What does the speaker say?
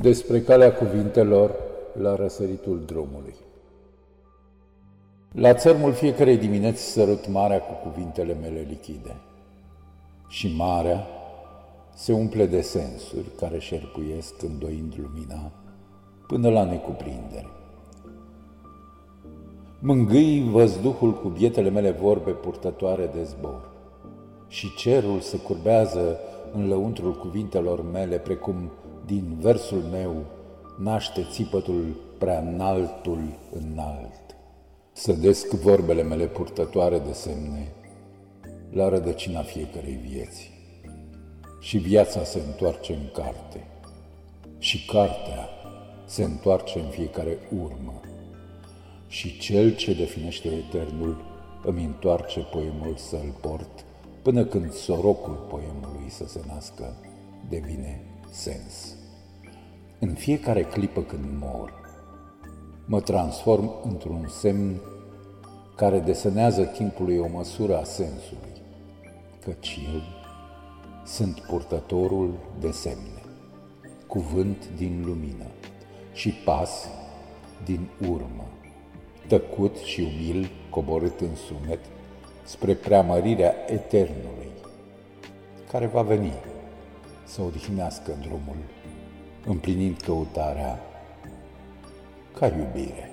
Despre calea cuvintelor la răsăritul drumului. La țărmul fiecarei dimineți sărut marea cu cuvintele mele lichide. Și marea se umple de sensuri care șerpuiesc îndoind lumina până la necuprindere. Mângâi văzduhul cu bietele mele vorbe purtătoare de zbor și cerul se curbează în lăuntrul cuvintelor mele precum din versul meu naște țipătul prea înaltul înalt. Sădesc vorbele mele purtătoare de semne la rădăcina fiecărei vieți. Și viața se întoarce în carte. Și cartea se întoarce în fiecare urmă. Și cel ce definește eternul îmi întoarce poemul să-l port până când sorocul poemului să se nască devine sens. În fiecare clipă când mor, mă transform într-un semn care desenează timpului o măsură a sensului, căci eu sunt purtătorul de semne, cuvânt din lumină și pas din urmă, tăcut și umil coborât în sunet spre preamărirea eternului, care va veni să odihnească drumul, împlinind căutarea ca iubire.